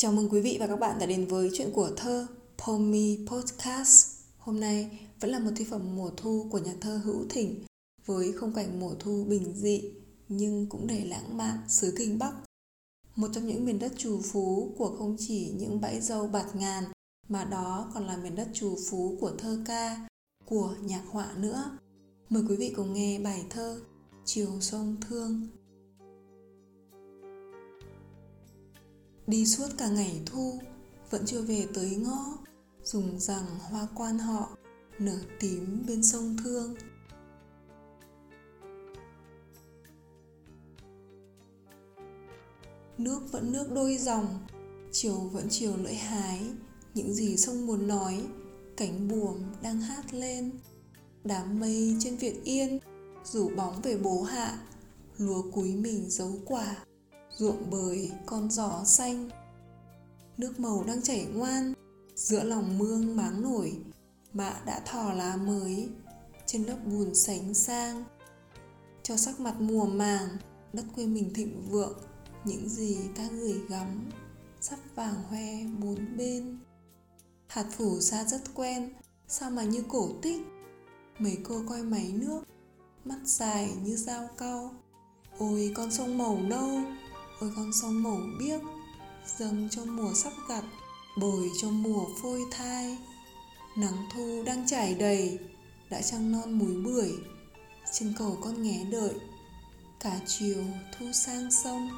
Chào mừng quý vị và các bạn đã đến với chuyện của thơ Pomi Podcast. Hôm nay vẫn là một thi phẩm mùa thu của nhà thơ Hữu Thỉnh với khung cảnh mùa thu bình dị nhưng cũng đầy lãng mạn xứ Kinh Bắc. Một trong những miền đất trù phú của không chỉ những bãi dâu bạt ngàn mà đó còn là miền đất trù phú của thơ ca, của nhạc họa nữa. Mời quý vị cùng nghe bài thơ Chiều sông thương Đi suốt cả ngày thu, Vẫn chưa về tới ngõ. Dùng rằng hoa quan họ, Nở tím bên sông Thương. Nước vẫn nước đôi dòng, Chiều vẫn chiều lưỡi hái. Những gì sông muốn nói, Cánh buồm đang hát lên. Đám mây trên Việt Yên, Rủ bóng về bố hạ, Lúa cúi mình giấu quả ruộng bời, con gió xanh. Nước màu đang chảy ngoan, giữa lòng mương máng nổi, mạ đã thò lá mới, trên lớp bùn sánh sang. Cho sắc mặt mùa màng, đất quê mình thịnh vượng, những gì ta gửi gắm, sắp vàng hoe bốn bên. Hạt phủ xa rất quen, sao mà như cổ tích? Mấy cô coi máy nước, mắt dài như dao cau. Ôi, con sông màu nâu ôi con sông màu biếc, dâng cho mùa sắp gặt bồi cho mùa phôi thai. Nắng thu đang trải đầy, đã trăng non múi bưởi. Trên cầu con nghé đợi, cả chiều thu sang sông.